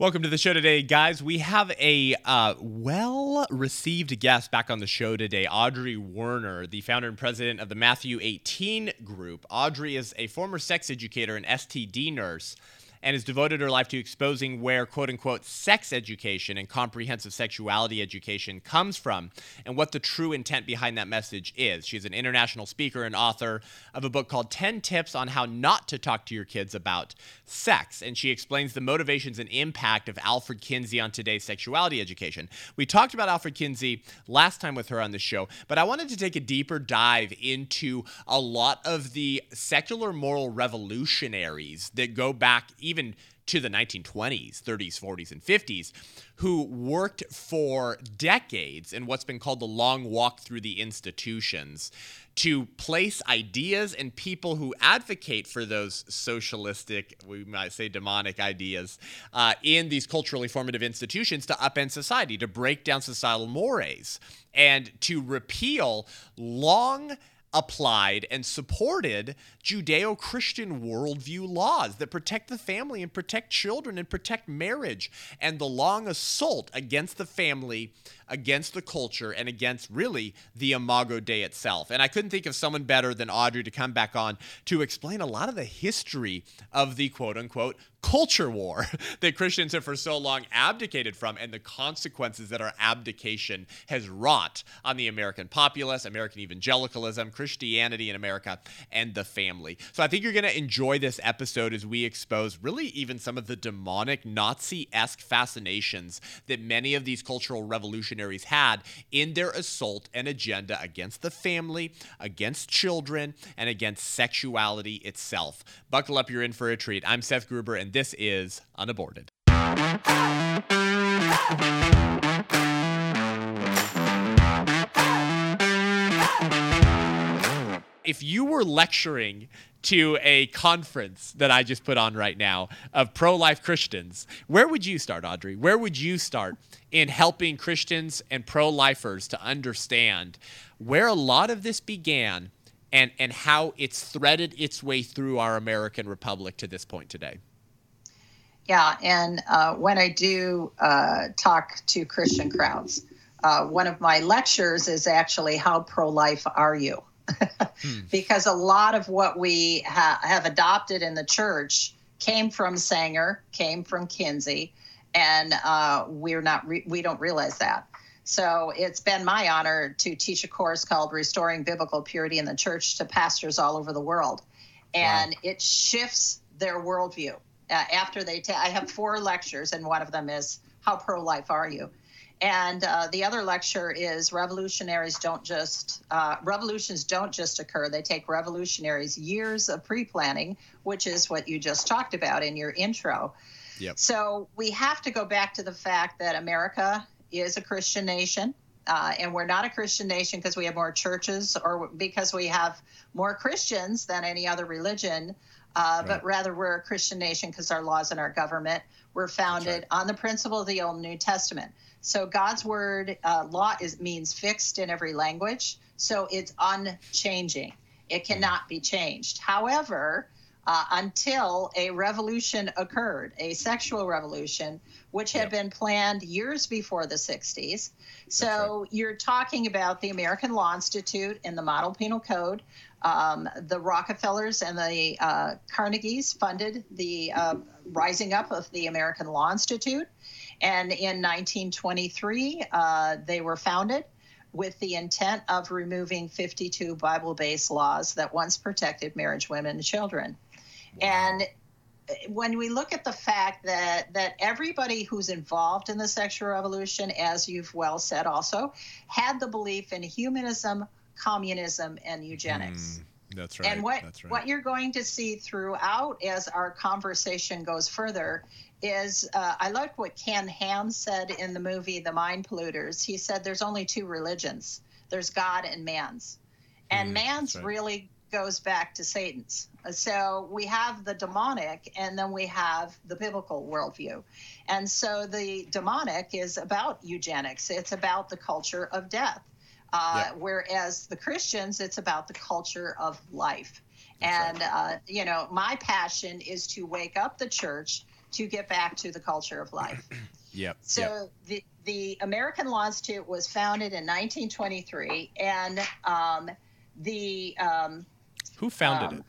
Welcome to the show today, guys. We have a uh, well received guest back on the show today, Audrey Werner, the founder and president of the Matthew 18 Group. Audrey is a former sex educator and STD nurse and has devoted her life to exposing where quote unquote sex education and comprehensive sexuality education comes from and what the true intent behind that message is. She's an international speaker and author of a book called 10 Tips on How Not to Talk to Your Kids About Sex. And she explains the motivations and impact of Alfred Kinsey on today's sexuality education. We talked about Alfred Kinsey last time with her on the show, but I wanted to take a deeper dive into a lot of the secular moral revolutionaries that go back even to the 1920s, 30s, 40s, and 50s, who worked for decades in what's been called the long walk through the institutions to place ideas and people who advocate for those socialistic, we might say demonic ideas, uh, in these culturally formative institutions to upend society, to break down societal mores, and to repeal long applied and supported Judeo Christian worldview laws that protect the family and protect children and protect marriage. And the long assault against the family, against the culture, and against really the Imago Dei itself. And I couldn't think of someone better than Audrey to come back on to explain a lot of the history of the quote unquote culture war that Christians have for so long abdicated from and the consequences that our abdication has wrought on the American populace, American evangelicalism, Christianity in America, and the family. So I think you're going to enjoy this episode as we expose really even some of the demonic Nazi esque fascinations that many of these cultural revolutionaries had in their assault and agenda against the family, against children, and against sexuality itself. Buckle up, you're in for a treat. I'm Seth Gruber, and this is Unaborted. If you were lecturing to a conference that I just put on right now of pro life Christians, where would you start, Audrey? Where would you start in helping Christians and pro lifers to understand where a lot of this began and, and how it's threaded its way through our American Republic to this point today? Yeah, and uh, when I do uh, talk to Christian crowds, uh, one of my lectures is actually How Pro Life Are You? Hmm. Because a lot of what we ha- have adopted in the church came from Sanger, came from Kinsey, and uh, we're not re- we don't realize that. So it's been my honor to teach a course called Restoring Biblical Purity in the Church to pastors all over the world, and wow. it shifts their worldview uh, after they ta- I have four lectures, and one of them is How Pro Life Are You? And uh, the other lecture is Revolutionaries Don't Just, uh, Revolutions Don't Just Occur. They take revolutionaries years of pre planning, which is what you just talked about in your intro. Yep. So we have to go back to the fact that America is a Christian nation. Uh, and we're not a Christian nation because we have more churches or because we have more Christians than any other religion uh, right. but rather we're a Christian nation because our laws and our government were founded right. on the principle of the Old and New Testament. So God's word uh, law is means fixed in every language, so it's unchanging. It cannot be changed. However, uh, until a revolution occurred, a sexual revolution, which had yep. been planned years before the 60s. So right. you're talking about the American Law Institute and the Model Penal Code, um, the Rockefellers and the uh, Carnegies funded the uh, rising up of the American Law Institute. And in 1923, uh, they were founded with the intent of removing 52 Bible based laws that once protected marriage, women, and children. Wow. And when we look at the fact that that everybody who's involved in the sexual revolution as you've well said also had the belief in humanism communism and eugenics. Mm, that's right. And what right. what you're going to see throughout as our conversation goes further is uh, I like what Ken Ham said in the movie The Mind Polluters. He said there's only two religions. There's God and man's. And mm, man's right. really goes back to Satan's. So we have the demonic and then we have the biblical worldview. And so the demonic is about eugenics, it's about the culture of death. Uh, yeah. Whereas the Christians, it's about the culture of life. That's and, right. uh, you know, my passion is to wake up the church to get back to the culture of life. Yep. So yep. the the American Law Institute was founded in 1923, and um, the um, who founded um, it?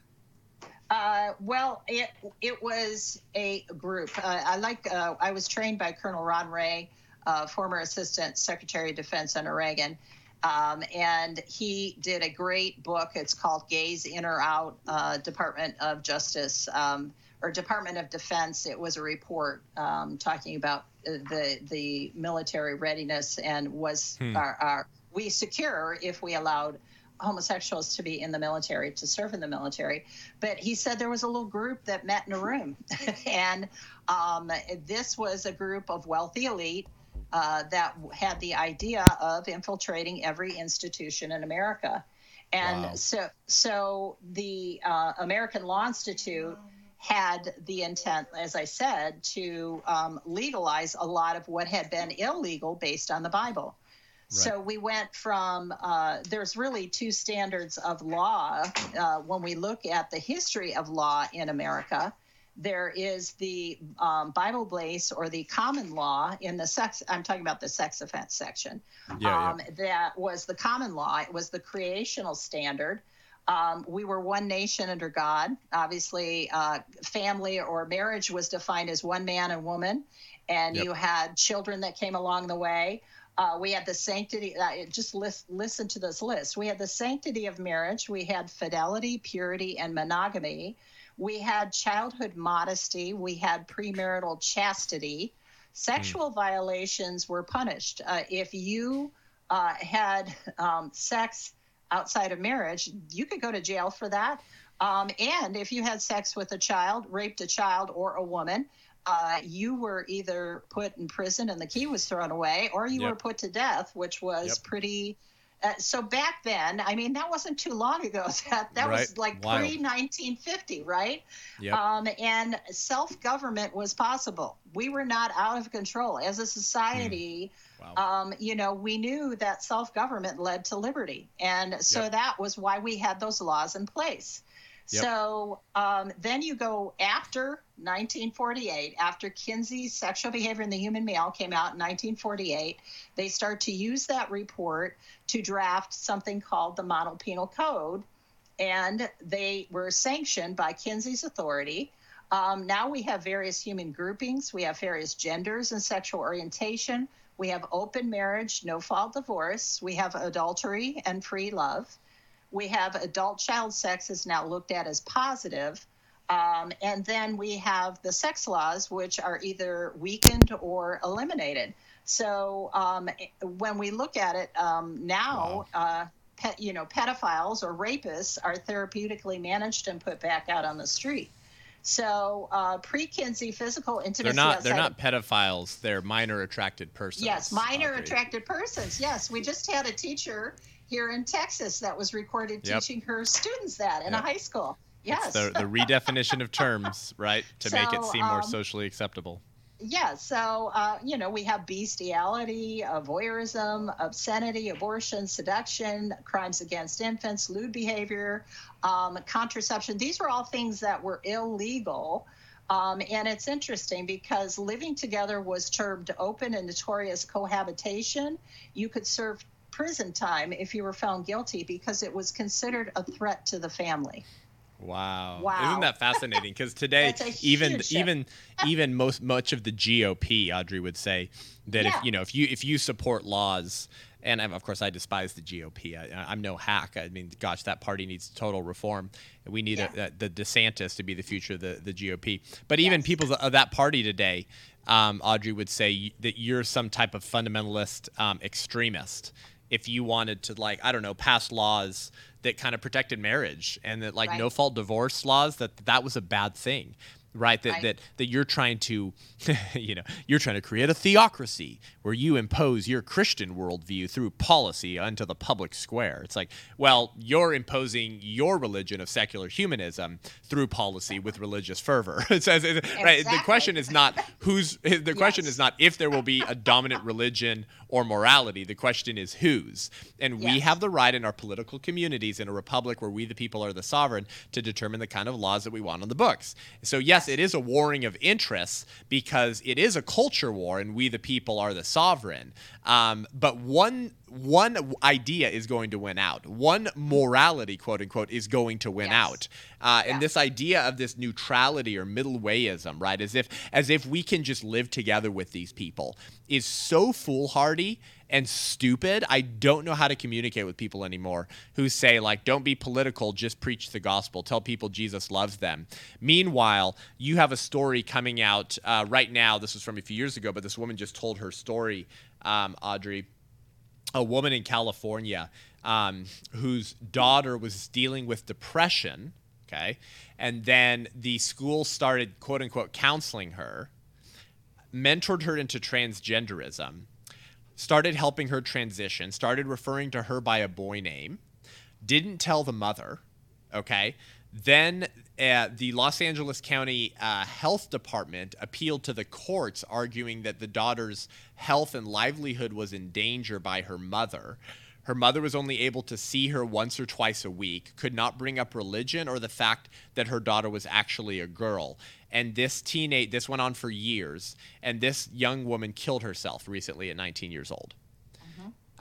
Uh, well, it it was a group. Uh, I like. Uh, I was trained by Colonel Ron Ray, uh, former Assistant Secretary of Defense under Reagan, um, and he did a great book. It's called "Gays In or Out: uh, Department of Justice um, or Department of Defense." It was a report um, talking about the the military readiness and was Hmm. our, our we secure if we allowed homosexuals to be in the military to serve in the military but he said there was a little group that met in a room and um, this was a group of wealthy elite uh, that had the idea of infiltrating every institution in america and Wow. so so the uh, american law institute had the intent, as I said, to um, legalize a lot of what had been illegal based on the Bible. So we went from uh, there's really two standards of law uh, when we look at the history of law in America. There is the um, Bible base or the common law in the sex. I'm talking about the sex offense section. Yeah, um, That was the common law. It was the creational standard. Um, we were one nation under God. Obviously, uh, family or marriage was defined as one man and woman, and Yep. you had children that came along the way. Uh, we had the sanctity. Uh, just list, listen to this list. We had the sanctity of marriage. We had fidelity, purity, and monogamy. We had childhood modesty. We had premarital chastity. Sexual violations were punished. Uh, if you uh, had um, sex outside of marriage, you could go to jail for that. Um, and if you had sex with a child, raped a child or a woman, uh, you were either put in prison and the key was thrown away, or you Yep. were put to death, which was Yep. pretty. Uh, so back then, I mean, that wasn't too long ago. That that was like pre 1950, right? Yep. Um, and self government was possible. We were not out of control as a society. wow. Um, you know, we knew that self government led to liberty. And so Yep. that was why we had those laws in place. Yep. So um, then you go after 1948, after Kinsey's Sexual Behavior in the Human Male came out in 1948, they start to use that report to draft something called the Model Penal Code. And they were sanctioned by Kinsey's authority. Um, now we have various human groupings, we have various genders and sexual orientation. We have open marriage, no fault divorce. We have adultery and free love. We have adult child sex is now looked at as positive. Um, and then we have the sex laws, which are either weakened or eliminated. So um, when we look at it um, now, uh, pet, you know, pedophiles or rapists are therapeutically managed and put back out on the street. So uh, pre-Kinsey physical intimacy. they're not. They're not pedophiles. They're minor attracted persons. Yes, minor Audrey. attracted persons. Yes, we just had a teacher here in Texas that was recorded Yep. teaching her students that in Yep. a high school. Yes. the, the redefinition of terms, right, to make it So, seem more um, socially acceptable. yeah. So, uh, you know, we have bestiality, uh, voyeurism, obscenity, abortion, seduction, crimes against infants, lewd behavior, um, contraception. These were all things that were illegal. Um, and it's interesting because living together was termed open and notorious cohabitation. You could serve prison time if you were found guilty because it was considered a threat to the family. Wow. Wow. Isn't that fascinating? Because today, even shift. even even most much of the GOP, Audrey would say that Yeah. if you know if you if you support laws, and I'm- of course I despise the GOP. I, I'm no hack. I mean, gosh, that party needs total reform. We need Yeah. a, a, the DeSantis to be the future of the the GOP. But even Yes. people of that party today, um, Audrey would say that you're some type of fundamentalist um, extremist if you wanted to like I don't know pass laws that kind of protected marriage and that like Right. no fault divorce laws that that was a bad thing right that Right. that that you're trying to you know you're trying to create a theocracy where you impose your christian worldview through policy onto the public square. It's like well you're imposing your religion of secular humanism through policy with religious fervor. It says it- right the question is not who's the question is not if there will be a dominant religion or morality. The question is whose. And we have the right in our political communities in a republic where we the people are the sovereign to determine the kind of laws that we want on the books. So yes yes, it is a warring of interests because it is a culture war, and we the people are the sovereign. Um, but one one idea is going to win out. One morality, quote unquote, is going to win yes. out. Uh, yeah. And this idea of this neutrality or middle wayism, right, as if as if we can just live together with these people, is so foolhardy and stupid. I don't know how to communicate with people anymore who say, like, don't be political, just preach the gospel, tell people Jesus loves them. Meanwhile, you have a story coming out uh, right now. This was from a few years ago, but this woman just told her story, um, Audrey. A woman in California um, whose daughter was dealing with depression, okay? And then the school started, quote unquote, counseling her, mentored her into transgenderism started helping her transition, started referring to her by a boy name, didn't tell the mother, okay? Then uh, the Los Angeles County uh, Health Department appealed to the courts, arguing that the daughter's health and livelihood was in danger by her mother. Her mother was only able to see her once or twice a week, could not bring up religion or the fact that her daughter was actually a girl and this teenage this went on for years and this young woman killed herself recently at 19 years old.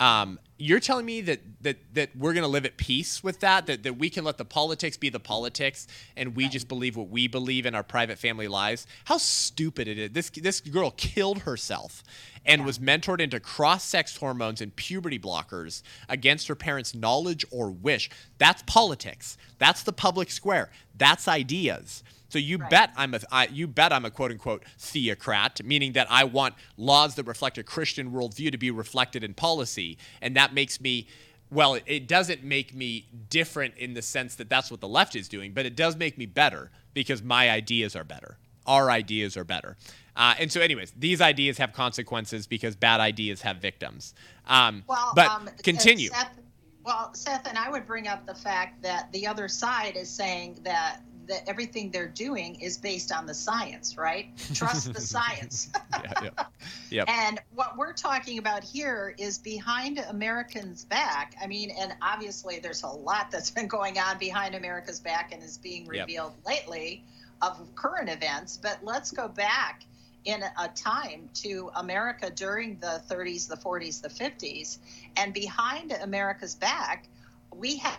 Um, you're telling me that that that we're going to live at peace with that that that we can let the politics be the politics and we just believe what we believe in our private family lives? How stupid it is. This this girl killed herself and yeah. was mentored into cross-sex hormones and puberty blockers against her parents knowledge or wish. That's politics. That's the public square. That's ideas so you right. bet I'm a I, you bet I'm a quote unquote theocrat, meaning that I want laws that reflect a Christian worldview to be reflected in policy, and that makes me. Well, it doesn't make me different in the sense that that's what the left is doing, but it does make me better because my ideas are better. Our ideas are better. Uh, and so, anyways, these ideas have consequences because bad ideas have victims. Um, well, but um, continue. Seth, well, Seth, and I would bring up the fact that the other side is saying that that everything they're doing is based on the science, right? Trust the science. yeah, yeah. Yep. And what we're talking about here is behind Americans' back. I mean, and obviously there's a lot that's been going on behind America's back and is being revealed yep. lately of current events. But let's go back in a time to America during the 30s, the 40s, the 50s. And behind America's back, we had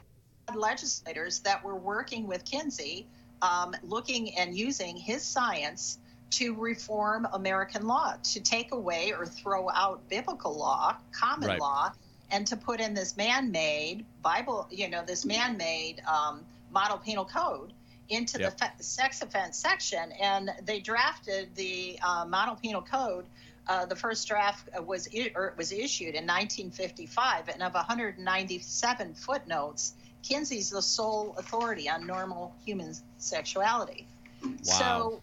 legislators that were working with Kinsey um, looking and using his science to reform American law, to take away or throw out biblical law, common right. law, and to put in this man-made Bible, you know, this man-made um, model penal code into yep. the fe- sex offense section. And they drafted the uh, model penal code. Uh, the first draft was I- or was issued in 1955, and of 197 footnotes, Kinsey's the sole authority on normal human sexuality. Wow. So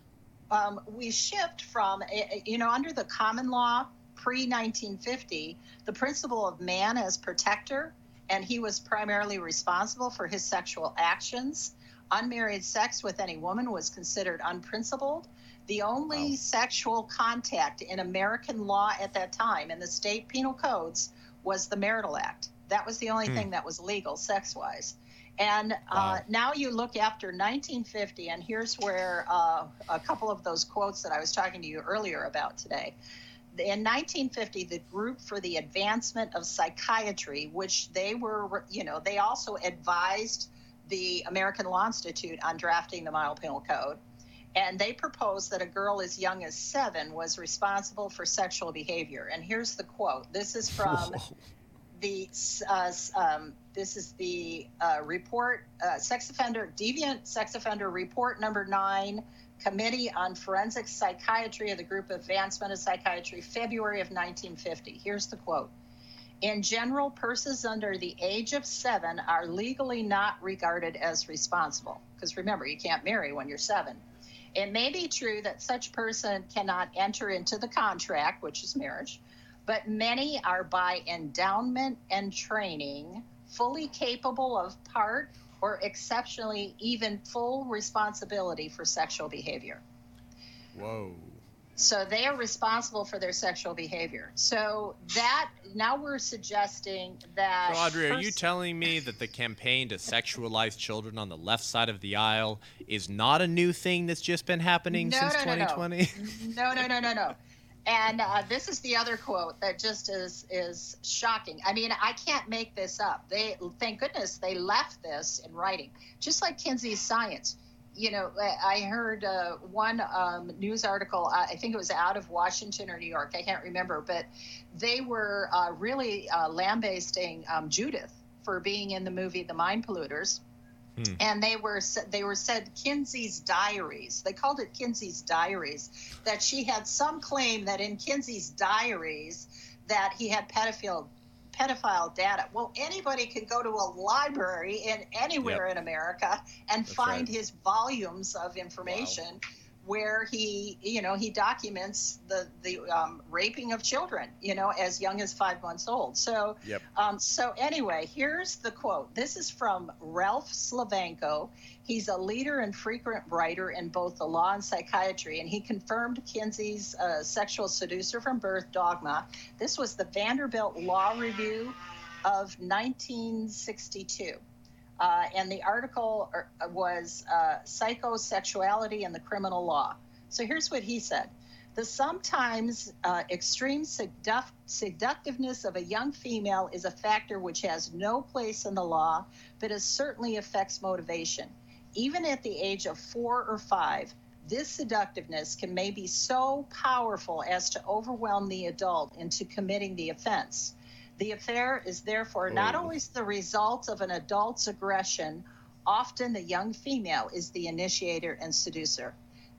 um, we shift from, eh, eh, you know, under the common law pre 1950, the principle of man as protector, and he was primarily responsible for his sexual actions. Unmarried sex with any woman was considered unprincipled. The only wow. sexual contact in American law at that time in the state penal codes was the marital act. That was the only hmm. thing that was legal sex wise. And uh, wow. now you look after 1950, and here's where uh, a couple of those quotes that I was talking to you earlier about today. In 1950, the Group for the Advancement of Psychiatry, which they were, you know, they also advised the American Law Institute on drafting the Model Penal Code. And they proposed that a girl as young as seven was responsible for sexual behavior. And here's the quote this is from the uh, um, this is the uh, report uh, sex offender deviant sex offender report number nine committee on forensic psychiatry of the group of advancement of psychiatry february of 1950 here's the quote. In general persons under the age of seven are legally not regarded as responsible. Because remember you can't marry when you're seven. It may be true that such person cannot enter into the contract which is marriage but many are by endowment and training fully capable of part or exceptionally even full responsibility for sexual behavior. Whoa. So they are responsible for their sexual behavior. So that now we're suggesting that. So Audrey, are you telling me that the campaign to sexualize children on the left side of the aisle is not a new thing that's just been happening no, since no, 2020? No, no, no, no, no. And uh, this is the other quote that just is is shocking. I mean, I can't make this up. They thank goodness they left this in writing, just like Kinsey's science you know, I heard uh, one um, news article, I think it was out of Washington or New York, I can't remember, but they were uh, really uh, lambasting um, Judith for being in the movie The Mind Polluters. Hmm. And they were they were said Kinsey's diaries. They called it Kinsey's diaries. That she had some claim that in Kinsey's diaries that he had pedophile pedophile data. Well, anybody can go to a library in anywhere yep. in America and That's find right. his volumes of information. Wow where he, you know, he documents the the um, raping of children, you know, as young as five months old. So, yep. um, so anyway, here's the quote. This is from Ralph Slovenko. He's a leader and frequent writer in both the law and psychiatry, and he confirmed Kinsey's uh, sexual seducer from birth dogma. This was the Vanderbilt Law Review of 1962. Uh, and the article uh, was uh, Psychosexuality and the Criminal Law. So here's what he said The sometimes uh, extreme seduct- seductiveness of a young female is a factor which has no place in the law, but it certainly affects motivation. Even at the age of four or five, this seductiveness can may be so powerful as to overwhelm the adult into committing the offense. The affair is therefore not oh. always the result of an adult's aggression. Often the young female is the initiator and seducer.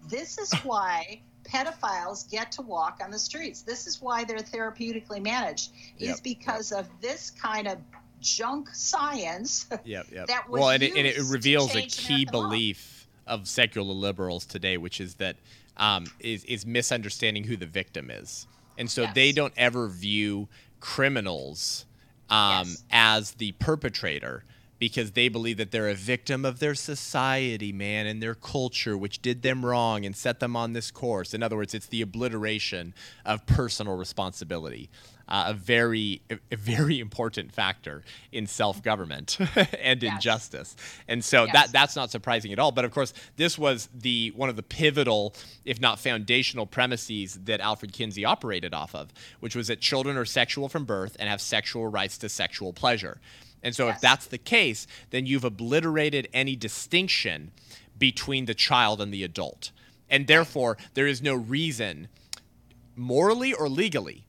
This is why pedophiles get to walk on the streets. This is why they're therapeutically managed, yep, is because yep. of this kind of junk science yep, yep. that was Well, and it, and it reveals a key belief law. of secular liberals today, which is that um, is is misunderstanding who the victim is. And so yes. they don't ever view criminals um, yes. as the perpetrator because they believe that they're a victim of their society, man, and their culture, which did them wrong and set them on this course. In other words, it's the obliteration of personal responsibility uh, a very a very important factor in self-government and yes. in justice. And so yes. that that's not surprising at all. But of course, this was the one of the pivotal, if not foundational, premises that Alfred Kinsey operated off of, which was that children are sexual from birth and have sexual rights to sexual pleasure. And so, yes. if that's the case, then you've obliterated any distinction between the child and the adult. And therefore, there is no reason, morally or legally,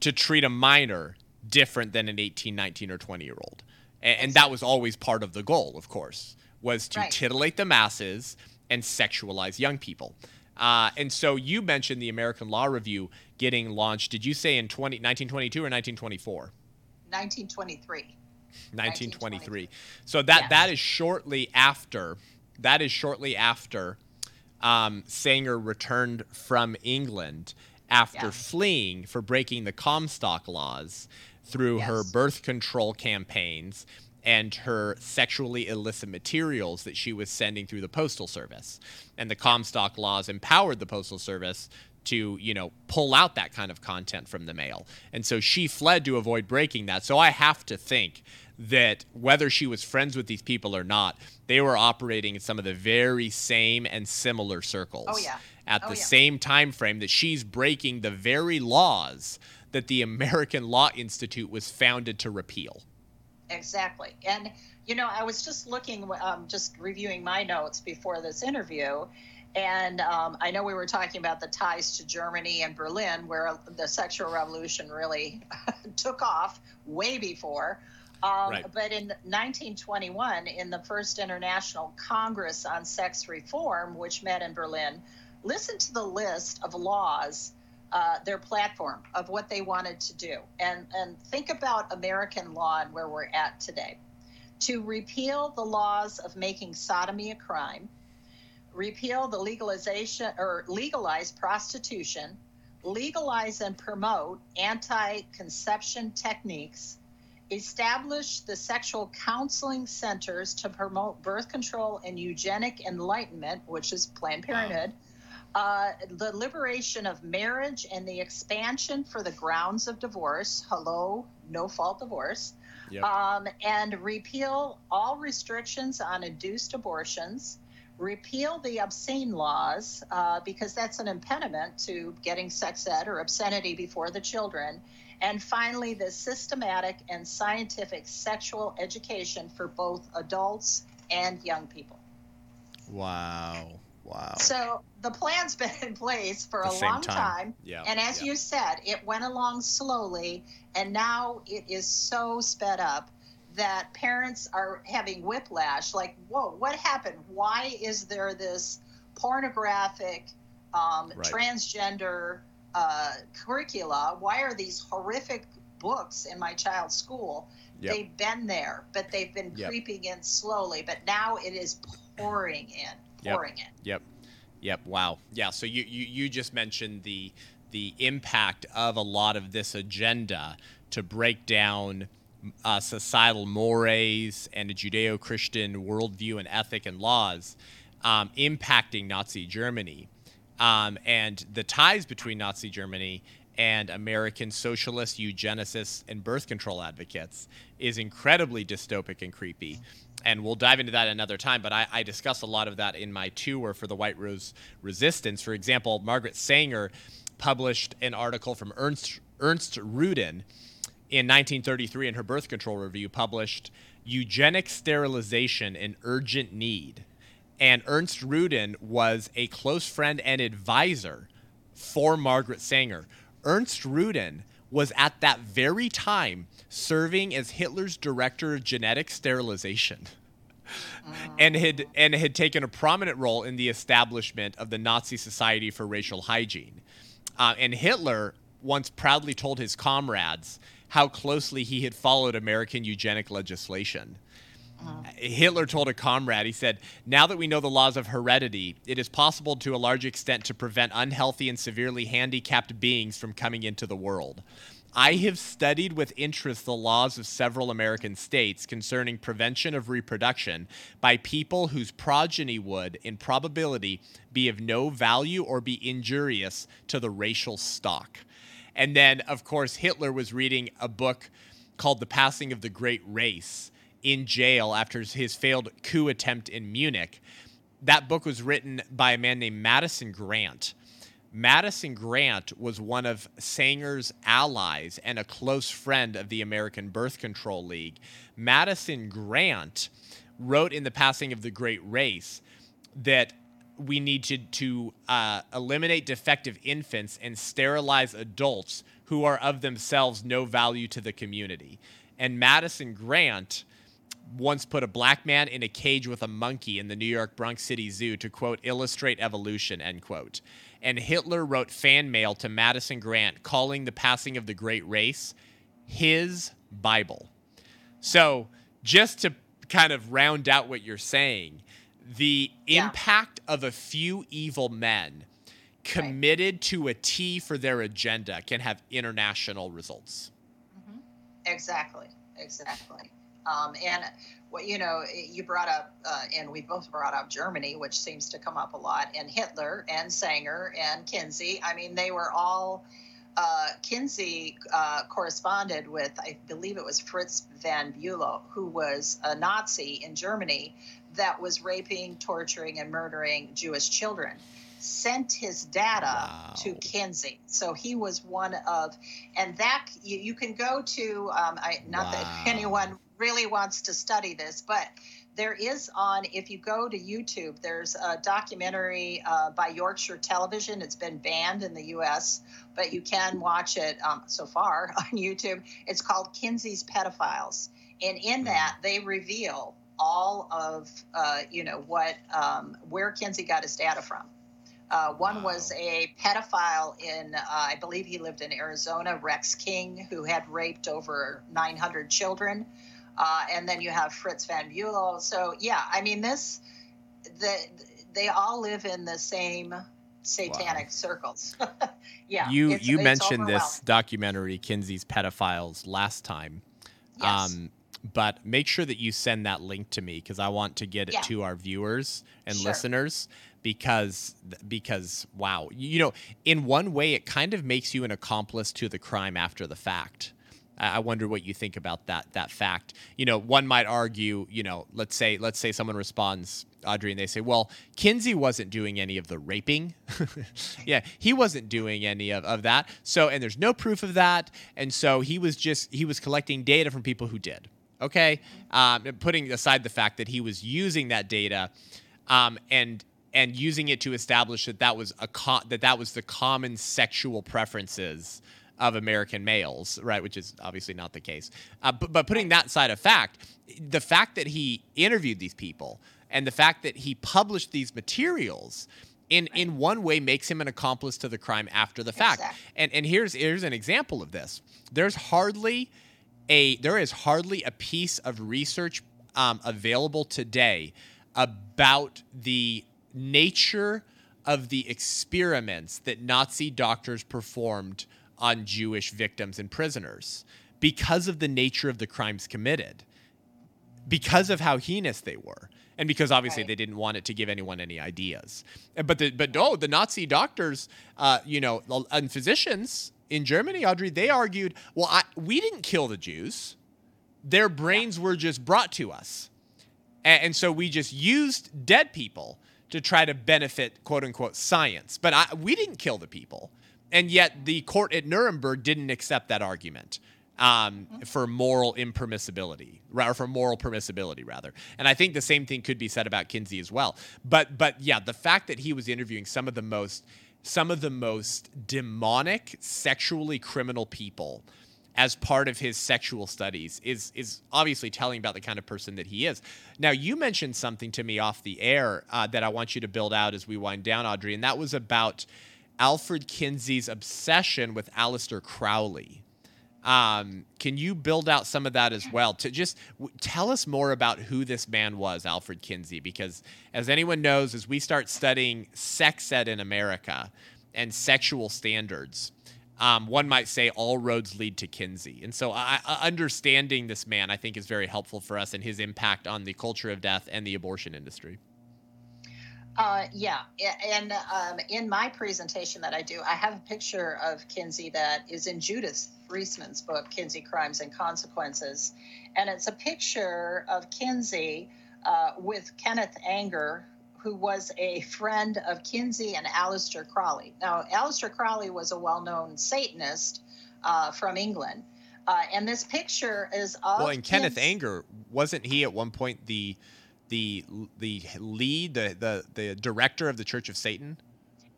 to treat a minor different than an 18, 19, or 20 year old. And, and that was always part of the goal, of course, was to right. titillate the masses and sexualize young people. Uh, and so you mentioned the American Law Review getting launched. Did you say in 20, 1922 or 1924? 1923. 1923. So that yes. that is shortly after. That is shortly after um, Sanger returned from England after yeah. fleeing for breaking the Comstock laws through yes. her birth control campaigns and her sexually illicit materials that she was sending through the postal service. And the Comstock laws empowered the postal service to, you know, pull out that kind of content from the mail. And so she fled to avoid breaking that. So I have to think that whether she was friends with these people or not, they were operating in some of the very same and similar circles. Oh yeah. At oh, the yeah. same time frame that she's breaking the very laws that the American Law Institute was founded to repeal. Exactly. And you know, I was just looking, um, just reviewing my notes before this interview, and um, I know we were talking about the ties to Germany and Berlin, where the sexual revolution really took off way before. Um, right. But in 1921, in the first International Congress on Sex Reform, which met in Berlin, listen to the list of laws, uh, their platform of what they wanted to do, and and think about American law and where we're at today. To repeal the laws of making sodomy a crime, repeal the legalization or legalize prostitution, legalize and promote anti-conception techniques establish the sexual counseling centers to promote birth control and eugenic enlightenment, which is Planned Parenthood, uh, the liberation of marriage and the expansion for the grounds of divorce. Hello, no fault divorce. Yep. Um, and repeal all restrictions on induced abortions. Repeal the obscene laws uh, because that's an impediment to getting sex ed or obscenity before the children. And finally, the systematic and scientific sexual education for both adults and young people. Wow. Wow. So the plan's been in place for the a long time. time. Yeah. And as yeah. you said, it went along slowly and now it is so sped up that parents are having whiplash like, whoa, what happened? Why is there this pornographic, um, right. transgender uh, curricula? Why are these horrific books in my child's school? Yep. They've been there, but they've been yep. creeping in slowly. But now it is pouring in pouring yep. it. Yep. Yep. Wow. Yeah. So you, you you just mentioned the the impact of a lot of this agenda to break down uh, societal mores and a Judeo-Christian worldview and ethic and laws um, impacting Nazi Germany, um, and the ties between Nazi Germany and American socialists, eugenicists, and birth control advocates is incredibly dystopic and creepy and we'll dive into that another time. But I, I discuss a lot of that in my tour for the White Rose Resistance. For example, Margaret Sanger published an article from Ernst Ernst Rudin in 1933 in her birth control review, published "Eugenic Sterilization in Urgent Need." And Ernst Rudin was a close friend and advisor for Margaret Sanger. Ernst Rudin was at that very time serving as Hitler's director of genetic sterilization. and had and had taken a prominent role in the establishment of the Nazi Society for Racial Hygiene. Uh, and Hitler once proudly told his comrades how closely he had followed American eugenic legislation. Hitler told a comrade, he said, Now that we know the laws of heredity, it is possible to a large extent to prevent unhealthy and severely handicapped beings from coming into the world. I have studied with interest the laws of several American states concerning prevention of reproduction by people whose progeny would, in probability, be of no value or be injurious to the racial stock. And then, of course, Hitler was reading a book called The Passing of the Great Race in jail after his failed coup attempt in Munich. That book was written by a man named Madison Grant Madison Grant was one of Sanger's allies and a close friend of the American Birth Control League. Madison Grant wrote in The Passing of the Great Race that we need to, to uh, eliminate defective infants and sterilize adults who are of themselves no value to the community. And Madison Grant once put a black man in a cage with a monkey in the New York Bronx City Zoo to quote illustrate evolution end quote and Hitler wrote fan mail to Madison Grant calling the passing of the great race his Bible. So, just to kind of round out what you're saying, the yeah. impact of a few evil men committed right. to a T for their agenda can have international results. Mm-hmm. Exactly. Exactly. Um, and what you know, you brought up, uh, and we both brought up Germany, which seems to come up a lot, and Hitler and Sanger and Kinsey. I mean, they were all. Uh, Kinsey uh, corresponded with, I believe it was Fritz von Bülow, who was a Nazi in Germany that was raping, torturing, and murdering Jewish children sent his data wow. to Kinsey. So he was one of, and that you, you can go to. Um, I, not wow. that anyone really wants to study this, but there is on if you go to youtube there's a documentary uh, by yorkshire television it's been banned in the us but you can watch it um, so far on youtube it's called kinsey's pedophiles and in hmm. that they reveal all of uh, you know what um, where kinsey got his data from uh, one wow. was a pedophile in, uh, I believe he lived in Arizona, Rex King, who had raped over 900 children. Uh, and then you have Fritz von Bülow. So yeah, I mean this, the, they all live in the same satanic wow. circles. yeah. You it's, you it's mentioned this documentary Kinsey's pedophiles last time. Yes. Um, but make sure that you send that link to me because I want to get it yeah. to our viewers and sure. listeners because because wow you know in one way it kind of makes you an accomplice to the crime after the fact I wonder what you think about that that fact. You know, one might argue, you know, let's say let's say someone responds, Audrey, and they say, "Well, Kinsey wasn't doing any of the raping. yeah, he wasn't doing any of, of that. So, and there's no proof of that. And so he was just he was collecting data from people who did. Okay, um, putting aside the fact that he was using that data, um, and and using it to establish that that was a co- that that was the common sexual preferences of American males, right? Which is obviously not the case. Uh, but, but putting that side of fact, the fact that he interviewed these people and the fact that he published these materials in in one way makes him an accomplice to the crime after the fact. Exactly. And and here's here's an example of this. There's hardly a there is hardly a piece of research um, available today about the nature of the experiments that Nazi doctors performed on Jewish victims and prisoners because of the nature of the crimes committed, because of how heinous they were. And because obviously right. they didn't want it to give anyone any ideas, but the, but no, the Nazi doctors, uh, you know, and physicians in Germany, Audrey, they argued, well, I, we didn't kill the Jews; their brains yeah. were just brought to us, and, and so we just used dead people to try to benefit quote unquote science. But I, we didn't kill the people. And yet the court at Nuremberg didn't accept that argument um, for moral impermissibility, or for moral permissibility, rather. And I think the same thing could be said about Kinsey as well. But but yeah, the fact that he was interviewing some of the most some of the most demonic, sexually criminal people as part of his sexual studies is is obviously telling about the kind of person that he is. Now, you mentioned something to me off the air uh, that I want you to build out as we wind down, Audrey, and that was about Alfred Kinsey's obsession with Aleister Crowley. Um, can you build out some of that as well? To just w- tell us more about who this man was, Alfred Kinsey, because as anyone knows, as we start studying sex ed in America and sexual standards, um, one might say all roads lead to Kinsey. And so, I, understanding this man, I think, is very helpful for us and his impact on the culture of death and the abortion industry. Uh, yeah, and um, in my presentation that I do, I have a picture of Kinsey that is in Judith Reisman's book, Kinsey Crimes and Consequences, and it's a picture of Kinsey uh, with Kenneth Anger, who was a friend of Kinsey and Aleister Crowley. Now, Aleister Crowley was a well-known Satanist uh, from England, uh, and this picture is of well, and Kenneth Anger wasn't he at one point the the the lead, the the the director of the Church of Satan?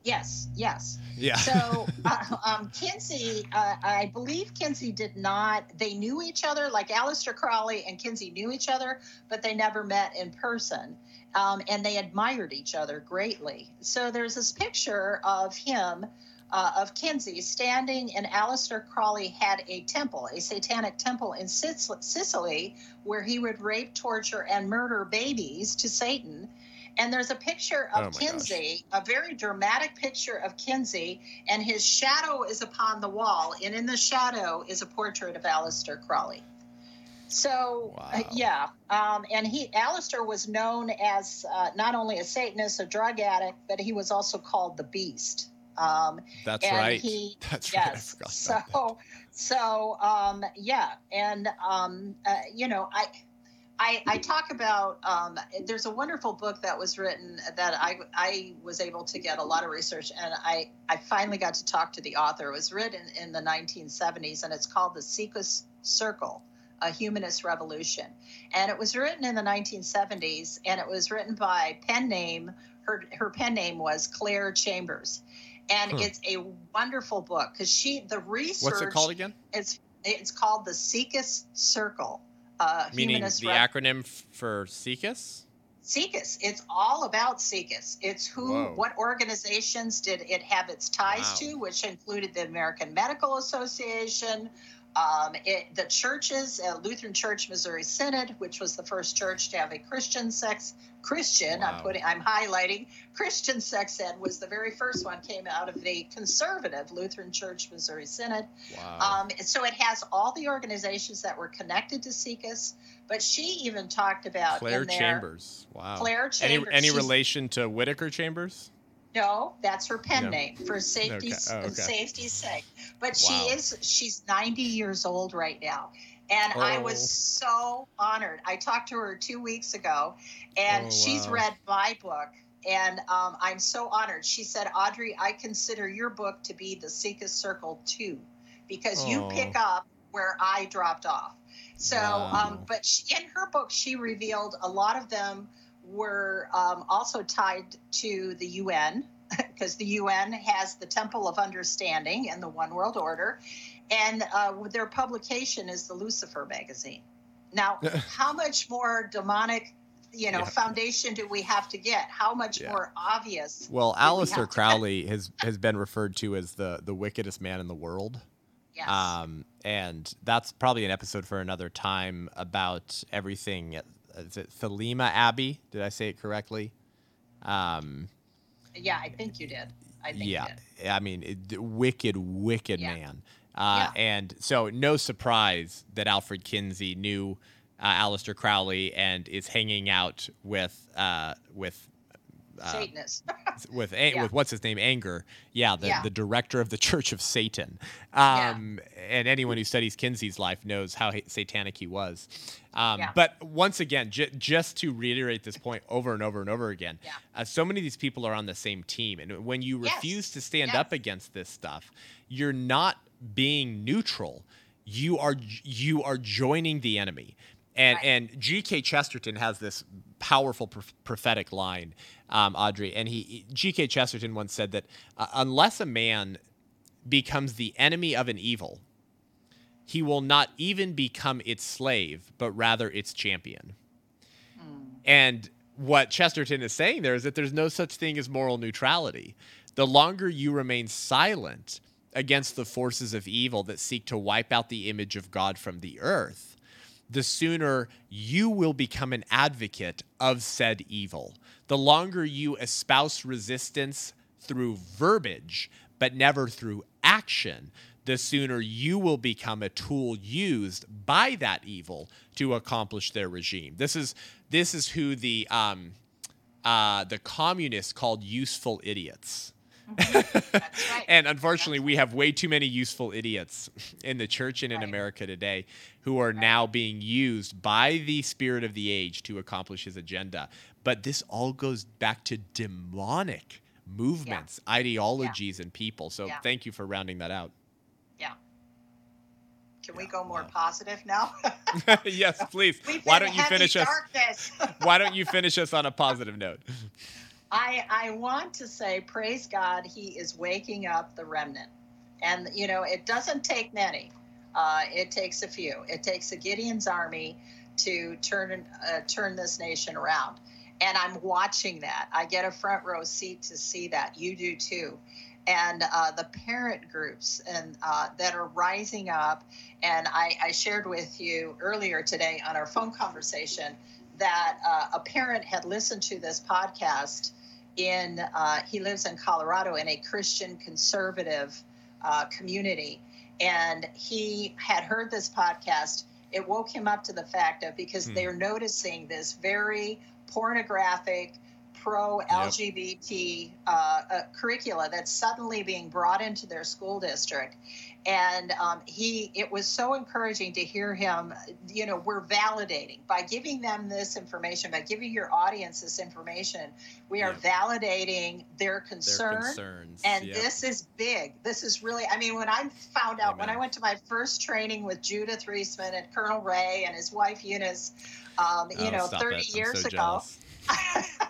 Yes, yes. Yeah. So, uh, um, Kinsey, uh, I believe Kinsey did not. They knew each other, like Aleister Crowley and Kinsey knew each other, but they never met in person. Um, and they admired each other greatly. So there's this picture of him uh, of Kinsey standing, and Aleister Crowley had a temple, a satanic temple in Sicily, where he would rape, torture, and murder babies to Satan. And there's a picture of oh Kinsey, gosh. a very dramatic picture of Kinsey, and his shadow is upon the wall, and in the shadow is a portrait of Aleister Crowley. So uh, wow. uh, yeah, um, and he Aleister was known as uh, not only a Satanist, a drug addict, but he was also called the Beast. Um, That's right. He, That's yes. right. so, so um, yeah, and um, uh, you know, I. I, I, talk about um, there's a wonderful book that was written that I, I was able to get a lot of research and I, I finally got to talk to the author. It was written in the 1970s and it's called The SIECUS Circle, A Humanist Revolution. And it was written in the 1970s and it was written by pen name, her, her pen name was Claire Chambers and huh. it's a wonderful book because she the research. What's it called again? It's it's called the SIECUS Circle. Uh, Meaning the acronym for SIECUS. SIECUS. It's all about SIECUS. It's who, Whoa. what organizations did it have its ties wow. to, which included the American Medical Association, Um, it, the churches, uh, Lutheran Church Missouri Synod, which was the first church to have a Christian sex Christian, wow. I'm putting, I'm highlighting Christian sex ed was the very first one came out of the conservative Lutheran Church Missouri Synod. Wow. Um, so it has all the organizations that were connected to SIECUS, but she even talked about Claire Chambers. Wow. Claire Chambers. Any, any relation to Whittaker Chambers? No, that's her pen no. name for safety's okay. Oh, okay. safety's sake. But wow. she is she's 90 years old right now. And oh. I was so honored. I talked to her two weeks ago, and oh, she's wow. read my book. And um, I'm so honored. She said, Audrey, I consider your book to be the SIECUS Circle too, because oh. you pick up where I dropped off. So, um, wow. um, but she, in her book, she revealed a lot of them were um, also tied to the UN because the UN has the Temple of Understanding and the One World Order, and uh, their publication is the Lucifer magazine. Now, how much more demonic, you know, yeah. foundation do we have to get? How much yeah. more obvious? Well, Aleister Crowley has has been referred to as the the wickedest man in the world. Yes. Um, and that's probably an episode for another time about everything is it Thelema Abbey? Did I say it correctly? Um, yeah, I think you did. I think yeah, I mean, it, wicked, wicked yeah. man. Uh, yeah. And so, no surprise that Alfred Kinsey knew uh, Aleister Crowley and is hanging out with uh, with Satanist. with yeah. with what's his name Anger yeah the, yeah. the director of the Church of Satan um, yeah. and anyone who studies Kinsey's life knows how satanic he was um, but once again j- just to reiterate this point over and over and over again uh, so many of these people are on the same team and when you yes. refuse to stand yes. up against this stuff you're not being neutral you are you are joining the enemy and right. and G.K. Chesterton has this powerful prophetic line, um, Audrey, and he G.K. Chesterton once said that uh, unless a man becomes the enemy of an evil, he will not even become its slave, but rather its champion. Mm. And what Chesterton is saying there is that there's no such thing as moral neutrality. The longer you remain silent against the forces of evil that seek to wipe out the image of God from the earth, the sooner you will become an advocate of said evil. The longer you espouse resistance through verbiage, but never through action, the sooner you will become a tool used by that evil to accomplish their regime. This is this is who the um, uh, the communists called useful idiots. Mm-hmm. and unfortunately, we have way too many useful idiots in the church and in right. America today who are right. now being used by the spirit of the age to accomplish his agenda. But this all goes back to demonic movements, yeah. ideologies, yeah. and people. So yeah. thank you for rounding that out. Yeah. Can we go more positive now? yes, please. Why don't you finish us? why don't you finish us on a positive note? I, I want to say, praise God, He is waking up the remnant. And, you know, it doesn't take many, uh, it takes a few. It takes a Gideon's army to turn, uh, turn this nation around. And I'm watching that. I get a front row seat to see that. You do too. And uh, the parent groups and uh, that are rising up. And I, I shared with you earlier today on our phone conversation that uh, a parent had listened to this podcast in uh, he lives in colorado in a christian conservative uh, community and he had heard this podcast it woke him up to the fact of because hmm. they're noticing this very pornographic pro lgbt yep. uh, uh, curricula that's suddenly being brought into their school district and um, he it was so encouraging to hear him you know we're validating by giving them this information by giving your audience this information we are yeah. validating their concern their concerns and yeah. this is big this is really i mean when i found out Amen. when i went to my first training with judith reisman and colonel ray and his wife eunice um, you oh, know 30 it. years so ago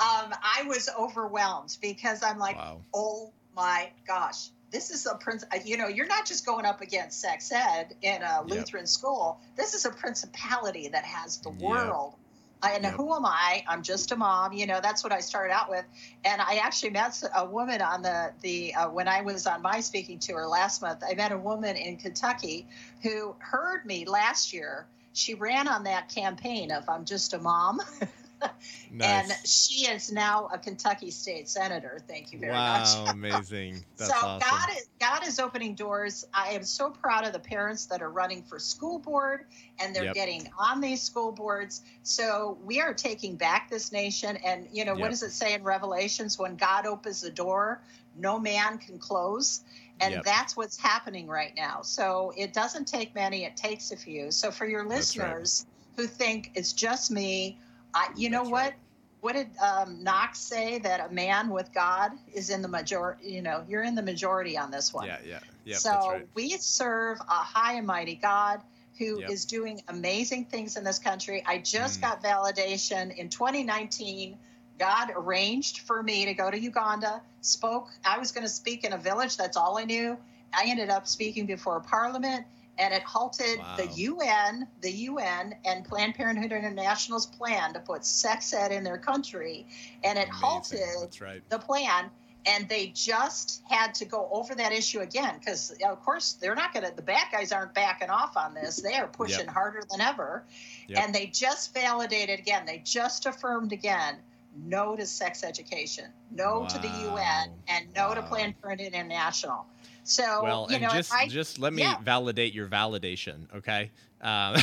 um, i was overwhelmed because i'm like wow. oh my gosh this is a prince uh, you know you're not just going up against sex ed in a lutheran yep. school this is a principality that has the yep. world and yep. who am I? I'm just a mom. You know, that's what I started out with. And I actually met a woman on the the uh, when I was on my speaking tour last month. I met a woman in Kentucky who heard me last year. She ran on that campaign of "I'm just a mom." nice. And she is now a Kentucky state senator. Thank you very wow, much. Wow, amazing. That's so awesome. God is God is opening doors. I am so proud of the parents that are running for school board and they're yep. getting on these school boards. So we are taking back this nation. And you know, yep. what does it say in Revelations? When God opens the door, no man can close. And yep. that's what's happening right now. So it doesn't take many, it takes a few. So for your listeners right. who think it's just me, I, you know That's what? Right. What did um, Knox say that a man with God is in the majority? You know, you're in the majority on this one. Yeah, yeah, yeah. So right. we serve a high and mighty God who yep. is doing amazing things in this country. I just mm. got validation in 2019. God arranged for me to go to Uganda, spoke. I was going to speak in a village. That's all I knew. I ended up speaking before Parliament and it halted wow. the UN, the UN, and Planned Parenthood International's plan to put sex ed in their country, and it Amazing. halted right. the plan. And they just had to go over that issue again because, of course, they're not going to. The bad guys aren't backing off on this; they are pushing yep. harder than ever. Yep. And they just validated again. They just affirmed again no to sex education, no wow. to the UN, and no wow. to Planned Parenthood International. So well, you and know, just I, just let me yeah. validate your validation, okay? Um,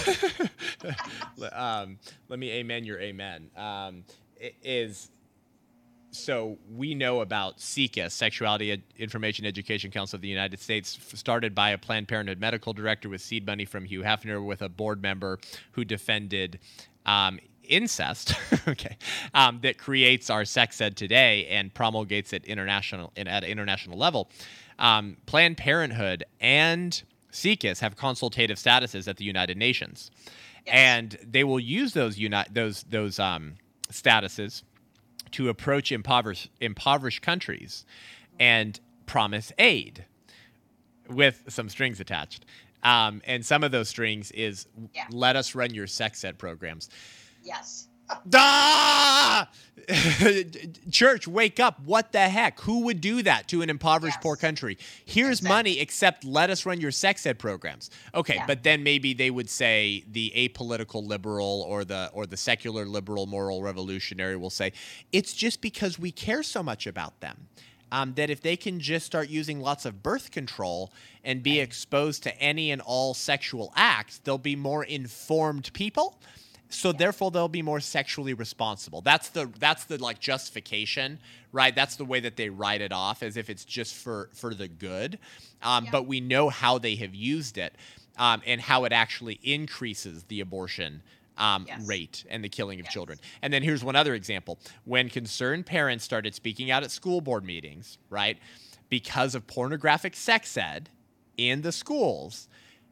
um, let me amen your amen. Um, is so we know about SIECUS, Sexuality Ed- Information Education Council of the United States, started by a Planned Parenthood medical director with seed money from Hugh Hefner, with a board member who defended um, incest, okay, um, that creates our sex ed today and promulgates it international at an international level um, Planned Parenthood and SIECUS have consultative statuses at the United Nations, yes. and they will use those uni- those those um, statuses to approach impoverished impoverished countries and promise aid with some strings attached. Um, and some of those strings is yeah. let us run your sex ed programs. Yes. Ah! Church, wake up. What the heck? Who would do that to an impoverished yes. poor country? Here's exactly. money, except let us run your sex ed programs. Okay, yeah. but then maybe they would say the apolitical liberal or the or the secular liberal moral revolutionary will say, it's just because we care so much about them. Um, that if they can just start using lots of birth control and be exposed to any and all sexual acts, they'll be more informed people so therefore they'll be more sexually responsible that's the that's the like justification right that's the way that they write it off as if it's just for for the good um, yeah. but we know how they have used it um, and how it actually increases the abortion um, yes. rate and the killing of yes. children. And then here's one other example. When concerned parents started speaking out at school board meetings, right, because of pornographic sex ed in the schools,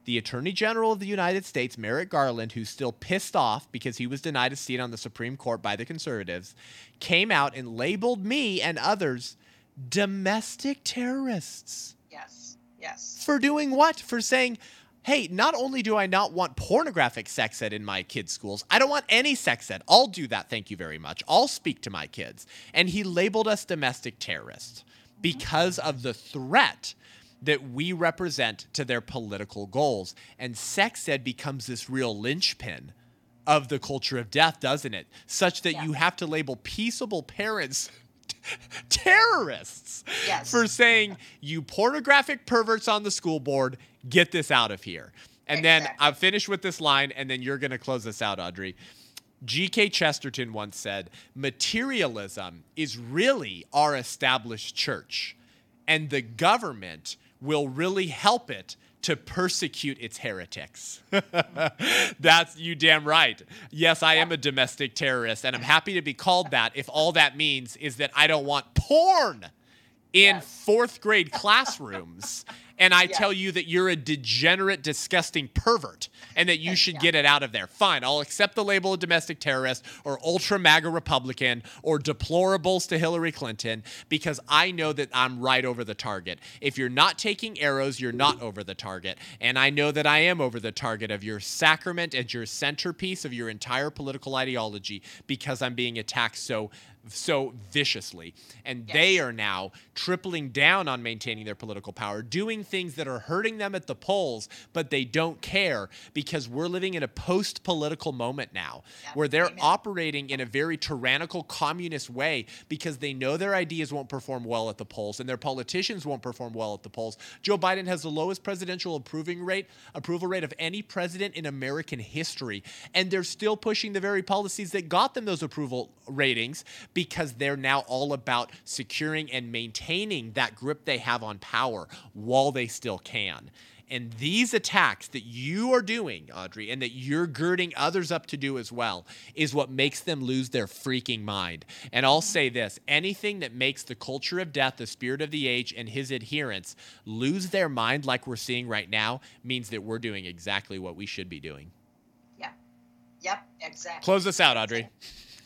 the Attorney General of the United States, Merrick Garland, who's still pissed off because he was denied a seat on the Supreme Court by the conservatives, came out and labeled me and others domestic terrorists. Yes, yes. For doing what? For saying, hey, not only do I not want pornographic sex ed in my kids' schools, I don't want any sex ed. I'll do that, thank you very much. I'll speak to my kids. And he labeled us domestic terrorists mm-hmm. because of the threat that we represent to their political goals. And sex ed becomes this real linchpin of the culture of death, doesn't it? Such that yeah. you have to label peaceable parents terrorists yes. for saying, you pornographic perverts on the school board, get this out of here. And exactly. then I'll finish with this line, and then you're going to close this out, Audrey. G.K. Chesterton once said, Materialism is really our established church, and the government will really help it to persecute its heretics. That's you damn right. Yes, I am a domestic terrorist, and I'm happy to be called that if all that means is that I don't want porn in fourth grade classrooms and I tell you that you're a degenerate, disgusting pervert and that you should yeah. get it out of there. Fine, I'll accept the label of domestic terrorist or ultra MAGA Republican or deplorables to Hillary Clinton because I know that I'm right over the target. If you're not taking arrows, you're not over the target. And I know that I am over the target of your sacrament and your centerpiece of your entire political ideology because I'm being attacked so so viciously. And yes. they are now tripling down on maintaining their political power, doing things that are hurting them at the polls, but they don't care because we're living in a post political moment now yeah. where they're Amen. operating in a very tyrannical communist way because they know their ideas won't perform well at the polls and their politicians won't perform well at the polls. Joe Biden has the lowest presidential approving rate, approval rate of any president in American history. And they're still pushing the very policies that got them those approval ratings because they're now all about securing and maintaining that grip they have on power while they still can. And these attacks that you are doing, Audrey, and that you're girding others up to do as well, is what makes them lose their freaking mind. And I'll say this anything that makes the culture of death, the spirit of the age, and his adherents lose their mind like we're seeing right now means that we're doing exactly what we should be doing. Yeah. Yep, exactly. Close this out, Audrey.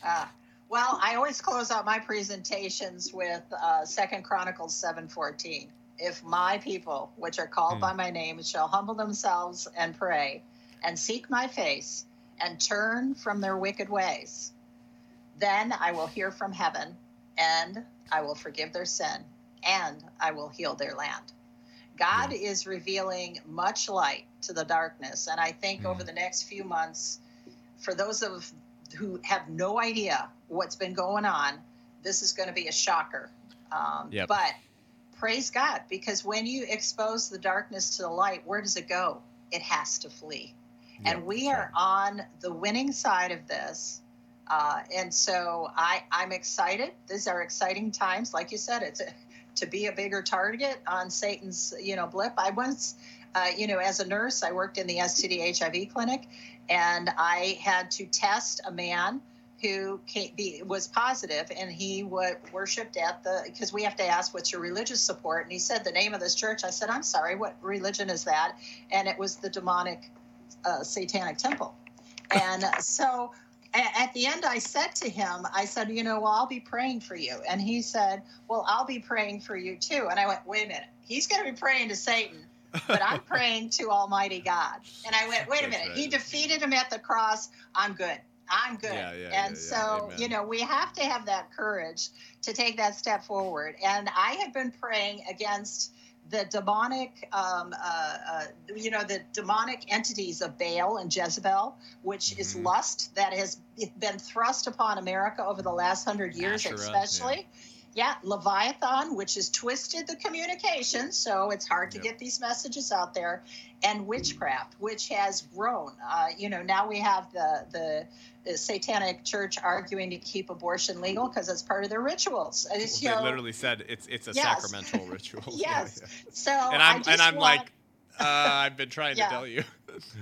Uh, well, I always close out my presentations with uh, Second Chronicles seven fourteen. If my people, which are called mm. by my name, shall humble themselves and pray, and seek my face, and turn from their wicked ways, then I will hear from heaven, and I will forgive their sin, and I will heal their land. God yeah. is revealing much light to the darkness, and I think mm. over the next few months, for those of who have no idea what's been going on, this is going to be a shocker. Um, yep. But praise God, because when you expose the darkness to the light, where does it go? It has to flee. Yep, and we are on the winning side of this. Uh, and so I, I'm excited. These are exciting times. Like you said, it's a, to be a bigger target on Satan's, you know, blip. I once, uh, you know, as a nurse, I worked in the STD HIV clinic, and I had to test a man who be, was positive and he would worshipped at the because we have to ask what's your religious support and he said the name of this church. I said i'm sorry what religion is that? And it was the demonic uh, satanic temple. And so at the end i said to him i said you know well i'll be praying for you. And he said well i'll be praying for you too. And i went wait a minute. He's going to be praying to satan but I'm praying to Almighty God. And I went, wait a minute, right. He defeated him at the cross. I'm good. I'm good. Yeah, yeah, and yeah, so, you know, we have to have that courage to take that step forward. And I have been praying against the demonic, um, uh, uh, you know, the demonic entities of Baal and Jezebel, which mm-hmm. is lust that has been thrust upon America over the last hundred years, Asherah, especially. Yeah. Leviathan, which has twisted the communication, so it's hard to yep. get these messages out there, and witchcraft, which has grown. Uh, you know, now we have the the the Satanic Church arguing to keep abortion legal because it's part of their rituals. Well, they know, literally said it's it's a yes. sacramental ritual. yes. Yeah, yeah. So and I'm and I'm want, like, uh, I've been trying yeah. to tell you.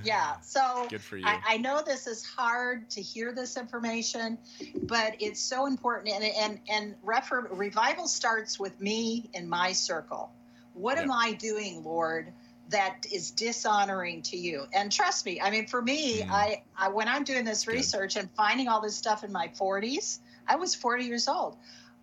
yeah. So good for you. I, I, know this is hard to hear this information, but it's so important. And and and refer, revival starts with me in my circle. What am I doing, Lord? that is dishonoring to you. And trust me, I mean, for me, mm. I, I, when I'm doing this research Good. and finding all this stuff in my 40s, I was 40 years old.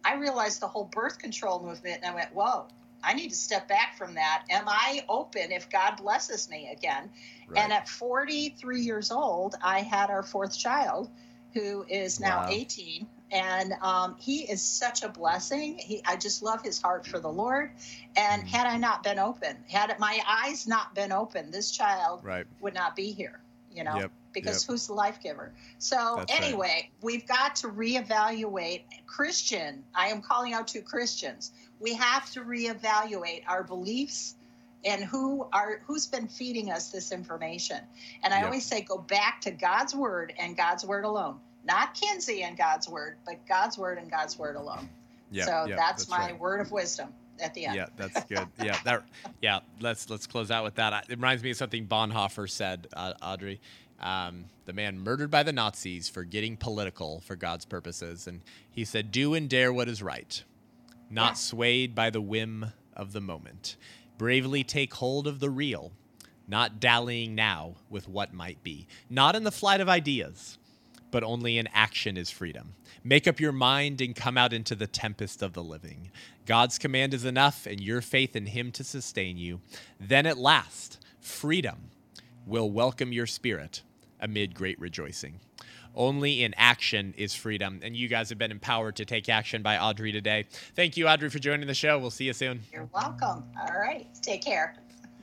I realized the whole birth control movement, and I went, "Whoa, I need to step back from that. Am I open if God blesses me again?" Right. And at 43 years old, I had our fourth child, who is now wow. 18 and um, he is such a blessing. He, I just love his heart for the Lord. And mm. had I not been open, had my eyes not been open, this child right. would not be here. You know, yep. because yep. who's the life giver? So That's anyway, right. we've got to reevaluate Christian. I am calling out to Christians. We have to reevaluate our beliefs and who are who's been feeding us this information. And I yep. always say, go back to God's word and God's word alone not Kinsey and God's word, but God's word and God's word alone. Yeah, so yeah, that's, that's, my right. word of wisdom at the end. Yeah, that's good. yeah, that. Yeah, let's let's close out with that. It reminds me of something Bonhoeffer said, uh, Audrey. Um, the man murdered by the Nazis for getting political for God's purposes, and he said, "Do and dare what is right, not yeah. swayed by the whim of the moment." Bravely take hold of the real, not dallying now with what might be. Not in the flight of ideas, but only in action is freedom. Make up your mind and come out into the tempest of the living. God's command is enough, and your faith in Him to sustain you. Then at last, freedom will welcome your spirit amid great rejoicing. Only in action is freedom. And you guys have been empowered to take action by Audrey today. Thank you, Audrey, for joining the show. We'll see you soon. You're welcome. All right. Take care.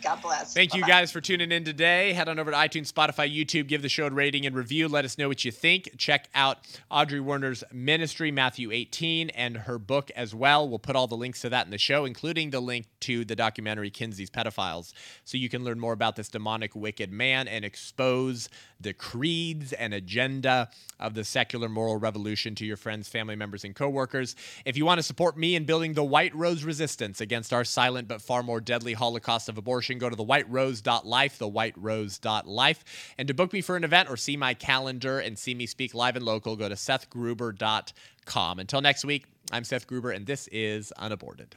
God bless. Thank Bye-bye. you guys for tuning in today. Head on over to iTunes, Spotify, YouTube. Give the show a rating and review. Let us know what you think. Check out Audrey Werner's ministry, Matthew 18, and her book as well. We'll put all the links to that in the show, including the link to the documentary Kinsey's Pedophiles, so you can learn more about this demonic, wicked man and expose the creeds and agenda of the secular moral revolution to your friends, family members, and coworkers. If you want to support me in building the White Rose resistance against our silent but far more deadly Holocaust of abortion, go to thewhiterose.life, thewhiterose.life. And to book me for an event or see my calendar and see me speak live and local, go to sethgruber.com. Until next week, I'm Seth Gruber, and this is Unaborted.